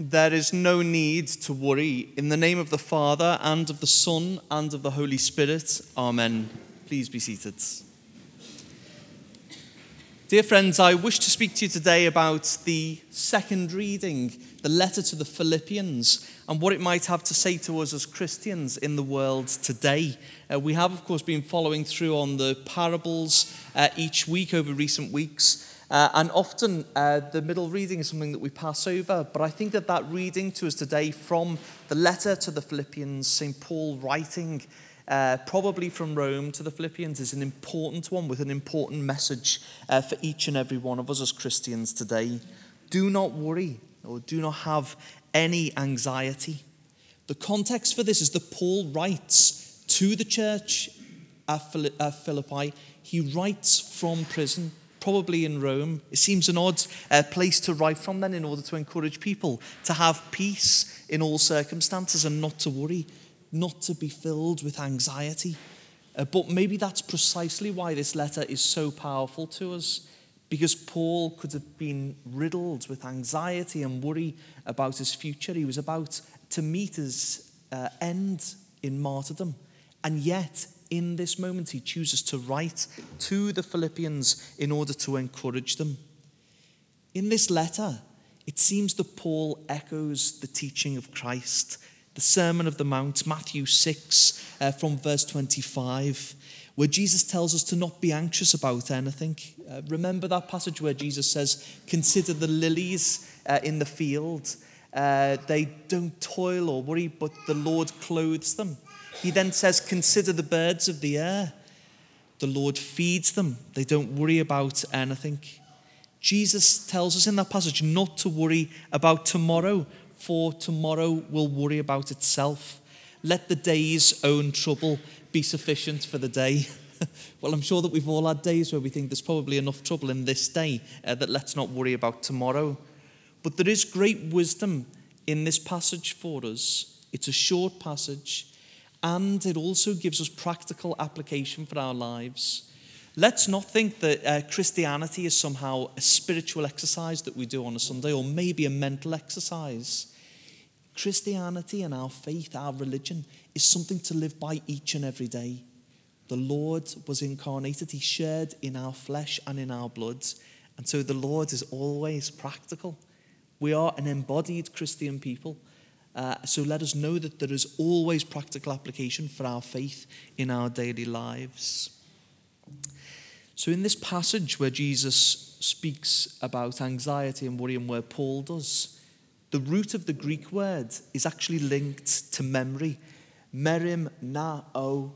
There is no need to worry. In the name of the Father, and of the Son, and of the Holy Spirit. Amen. Please be seated. Dear friends, I wish to speak to you today about the second reading, the letter to the Philippians, and what it might have to say to us as Christians in the world today. Uh, we have, of course, been following through on the parables uh, each week over recent weeks. Uh, and often uh, the middle reading is something that we pass over, but I think that that reading to us today from the letter to the Philippians, St. Paul writing uh, probably from Rome to the Philippians, is an important one with an important message uh, for each and every one of us as Christians today. Do not worry or do not have any anxiety. The context for this is that Paul writes to the church at Philippi, he writes from prison probably in Rome. It seems an odd uh, place to write from then in order to encourage people to have peace in all circumstances and not to worry, not to be filled with anxiety. Uh, but maybe that's precisely why this letter is so powerful to us. Because Paul could have been riddled with anxiety and worry about his future. He was about to meet his uh, end in martyrdom. And yet, in this moment, he chooses to write to the Philippians in order to encourage them. In this letter, it seems that Paul echoes the teaching of Christ, the Sermon of the Mount, Matthew 6, uh, from verse 25, where Jesus tells us to not be anxious about anything. Uh, remember that passage where Jesus says, Consider the lilies uh, in the field. Uh, they don't toil or worry, but the Lord clothes them. He then says, Consider the birds of the air. The Lord feeds them, they don't worry about anything. Jesus tells us in that passage not to worry about tomorrow, for tomorrow will worry about itself. Let the day's own trouble be sufficient for the day. well, I'm sure that we've all had days where we think there's probably enough trouble in this day uh, that let's not worry about tomorrow. But there is great wisdom in this passage for us. It's a short passage, and it also gives us practical application for our lives. Let's not think that uh, Christianity is somehow a spiritual exercise that we do on a Sunday or maybe a mental exercise. Christianity and our faith, our religion, is something to live by each and every day. The Lord was incarnated, He shared in our flesh and in our blood. And so the Lord is always practical. We are an embodied Christian people. Uh, so let us know that there is always practical application for our faith in our daily lives. So, in this passage where Jesus speaks about anxiety and worry, and where Paul does, the root of the Greek word is actually linked to memory. Merim na o.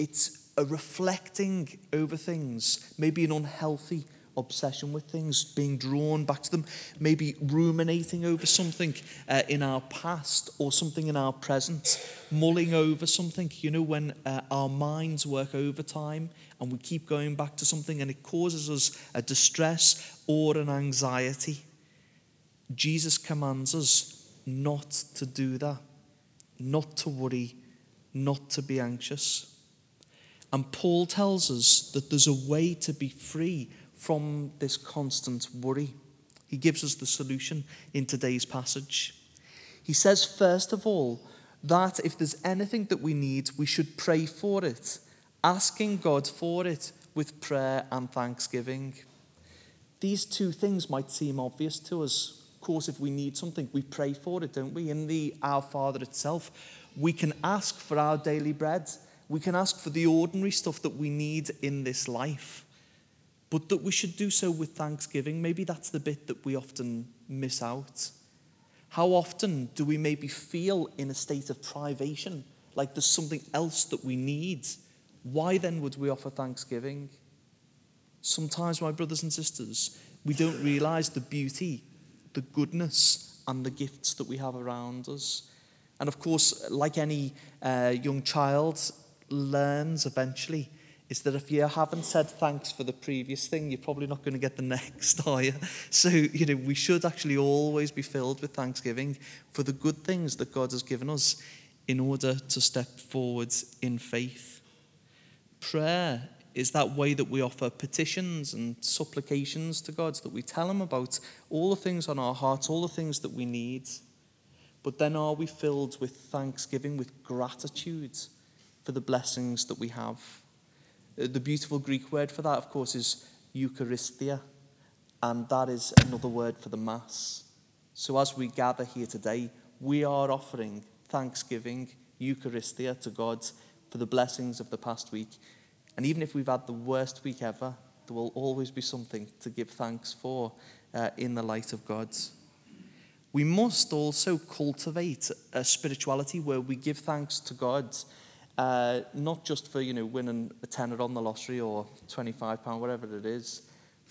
It's a reflecting over things, maybe an unhealthy obsession with things, being drawn back to them, maybe ruminating over something uh, in our past or something in our present, mulling over something. You know, when uh, our minds work overtime and we keep going back to something and it causes us a distress or an anxiety. Jesus commands us not to do that, not to worry, not to be anxious. And Paul tells us that there's a way to be free from this constant worry. He gives us the solution in today's passage. He says, first of all, that if there's anything that we need, we should pray for it, asking God for it with prayer and thanksgiving. These two things might seem obvious to us. Of course, if we need something, we pray for it, don't we? In the Our Father itself, we can ask for our daily bread. We can ask for the ordinary stuff that we need in this life but that we should do so with thanksgiving. Maybe that's the bit that we often miss out. How often do we maybe feel in a state of privation, like there's something else that we need? Why then would we offer thanksgiving? Sometimes, my brothers and sisters, we don't realize the beauty, the goodness, and the gifts that we have around us. And of course, like any uh, young child learns eventually, is that if you haven't said thanks for the previous thing, you're probably not going to get the next, are you? So, you know, we should actually always be filled with thanksgiving for the good things that God has given us in order to step forward in faith. Prayer is that way that we offer petitions and supplications to God, that we tell Him about all the things on our hearts, all the things that we need. But then are we filled with thanksgiving, with gratitude for the blessings that we have? Uh, the beautiful Greek word for that, of course, is Eucharistia, and that is another word for the Mass. So as we gather here today, we are offering thanksgiving, Eucharistia, to God for the blessings of the past week. And even if we've had the worst week ever, there will always be something to give thanks for uh, in the light of God. We must also cultivate a spirituality where we give thanks to God, uh, not just for you know winning a tenner on the lottery or twenty-five pound, whatever it is,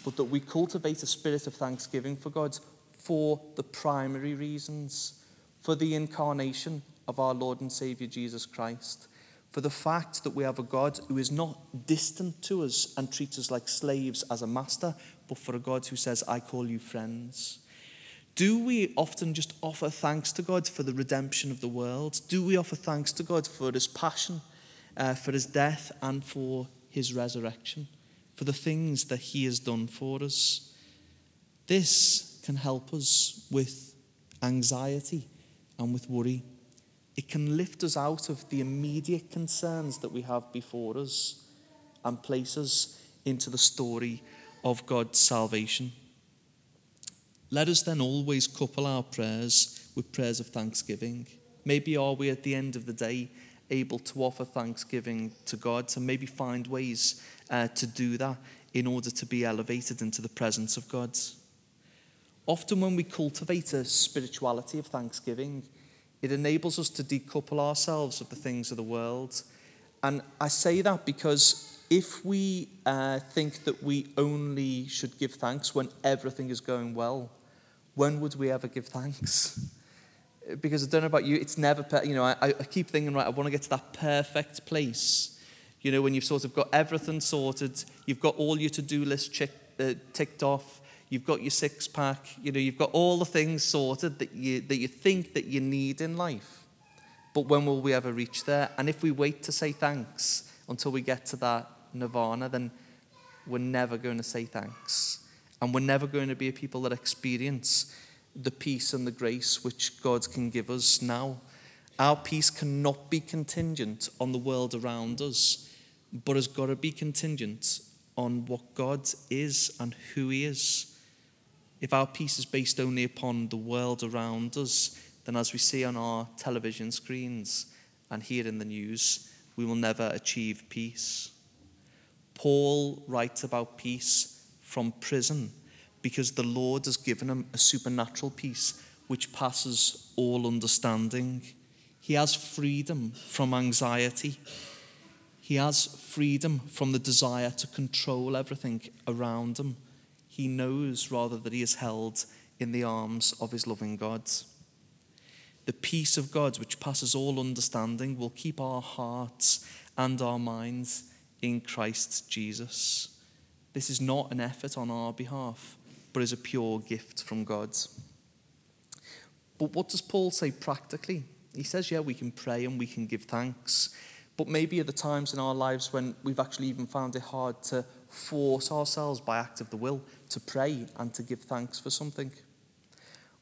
but that we cultivate a spirit of thanksgiving for God for the primary reasons, for the incarnation of our Lord and Saviour Jesus Christ, for the fact that we have a God who is not distant to us and treats us like slaves as a master, but for a God who says, I call you friends. Do we often just offer thanks to God for the redemption of the world? Do we offer thanks to God for his passion, uh, for his death, and for his resurrection, for the things that he has done for us? This can help us with anxiety and with worry. It can lift us out of the immediate concerns that we have before us and place us into the story of God's salvation. Let us then always couple our prayers with prayers of thanksgiving. Maybe are we at the end of the day able to offer thanksgiving to God, and maybe find ways uh, to do that in order to be elevated into the presence of God. Often, when we cultivate a spirituality of thanksgiving, it enables us to decouple ourselves of the things of the world. And I say that because if we uh, think that we only should give thanks when everything is going well, when would we ever give thanks? Because I don't know about you, it's never, per- you know, I, I keep thinking, right, I want to get to that perfect place. You know, when you've sort of got everything sorted, you've got all your to do list uh, ticked off, you've got your six pack, you know, you've got all the things sorted that you, that you think that you need in life. But when will we ever reach there? And if we wait to say thanks until we get to that nirvana, then we're never going to say thanks. And we're never going to be a people that experience the peace and the grace which God can give us now. Our peace cannot be contingent on the world around us, but has got to be contingent on what God is and who He is. If our peace is based only upon the world around us, then as we see on our television screens and hear in the news, we will never achieve peace. Paul writes about peace from prison because the Lord has given him a supernatural peace which passes all understanding. He has freedom from anxiety. He has freedom from the desire to control everything around him he knows rather that he is held in the arms of his loving God. The peace of God, which passes all understanding, will keep our hearts and our minds in Christ Jesus. This is not an effort on our behalf, but is a pure gift from God. But what does Paul say practically? He says, yeah, we can pray and we can give thanks. But maybe at the times in our lives when we've actually even found it hard to force ourselves by act of the will to pray and to give thanks for something?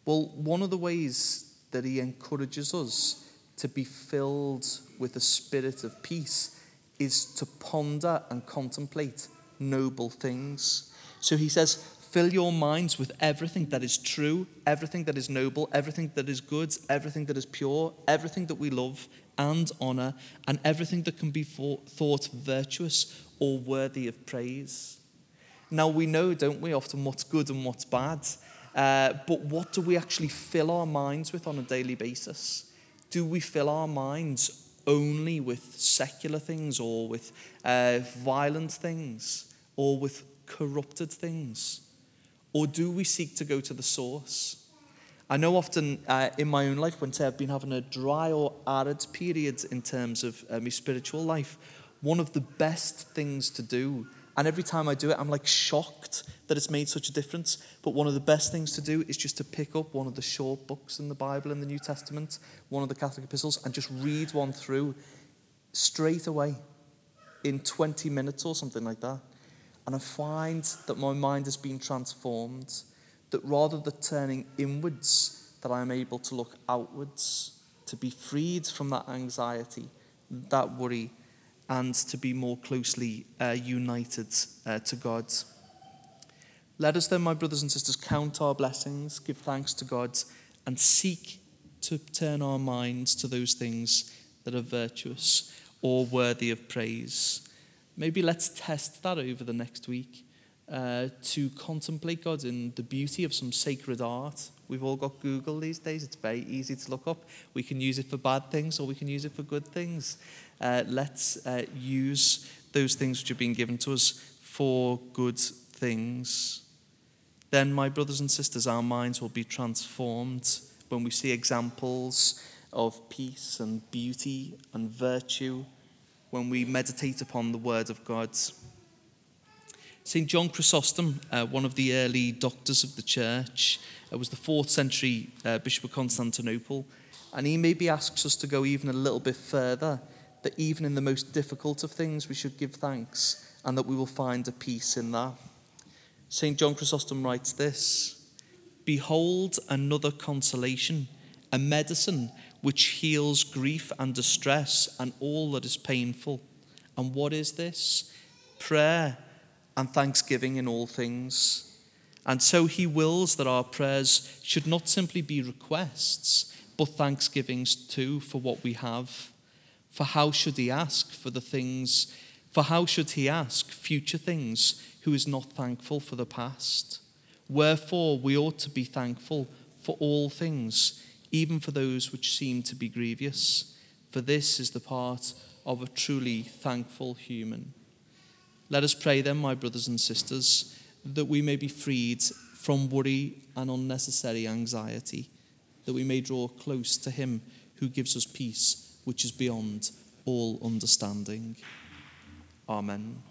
Well, one of the ways that he encourages us to be filled with a spirit of peace is to ponder and contemplate noble things. So he says, fill your minds with everything that is true, everything that is noble, everything that is good, everything that is pure, everything that we love and honour, and everything that can be thought virtuous or worthy of praise. Now, we know, don't we, often what's good and what's bad, uh, but what do we actually fill our minds with on a daily basis? Do we fill our minds only with secular things or with uh, violent things or with corrupted things? Or do we seek to go to the source? I know often uh, in my own life, when say I've been having a dry or arid period in terms of uh, my spiritual life, one of the best things to do, and every time I do it, I'm like shocked that it's made such a difference. But one of the best things to do is just to pick up one of the short books in the Bible in the New Testament, one of the Catholic epistles, and just read one through straight away. in 20 minutes or something like that. And I find that my mind has been transformed, that rather than turning inwards, that I am able to look outwards, to be freed from that anxiety, that worry, and to be more closely uh, united uh, to God. Let us then, my brothers and sisters, count our blessings, give thanks to God, and seek to turn our minds to those things that are virtuous or worthy of praise. Maybe let's test that over the next week uh, to contemplate God in the beauty of some sacred art. We've all got Google these days, it's very easy to look up. We can use it for bad things or we can use it for good things. Uh, let's uh, use those things which have been given to us for good things then, my brothers and sisters, our minds will be transformed when we see examples of peace and beauty and virtue, when we meditate upon the Word of God. St. John Chrysostom, uh, one of the early doctors of the church, uh, was the fourth century uh, Bishop of Constantinople, and he maybe asks us to go even a little bit further that even in the most difficult of things we should give thanks and that we will find a peace in that. St. John Chrysostom writes this Behold another consolation, a medicine which heals grief and distress and all that is painful. And what is this? Prayer and thanksgiving in all things. And so he wills that our prayers should not simply be requests, but thanksgivings too for what we have. For how should he ask for the things for how should he ask future things who is not thankful for the past? Wherefore we ought to be thankful for all things, even for those which seem to be grievous, for this is the part of a truly thankful human. Let us pray then, my brothers and sisters, that we may be freed from worry and unnecessary anxiety, that we may draw close to him who gives us peace, which is beyond all understanding. Amen.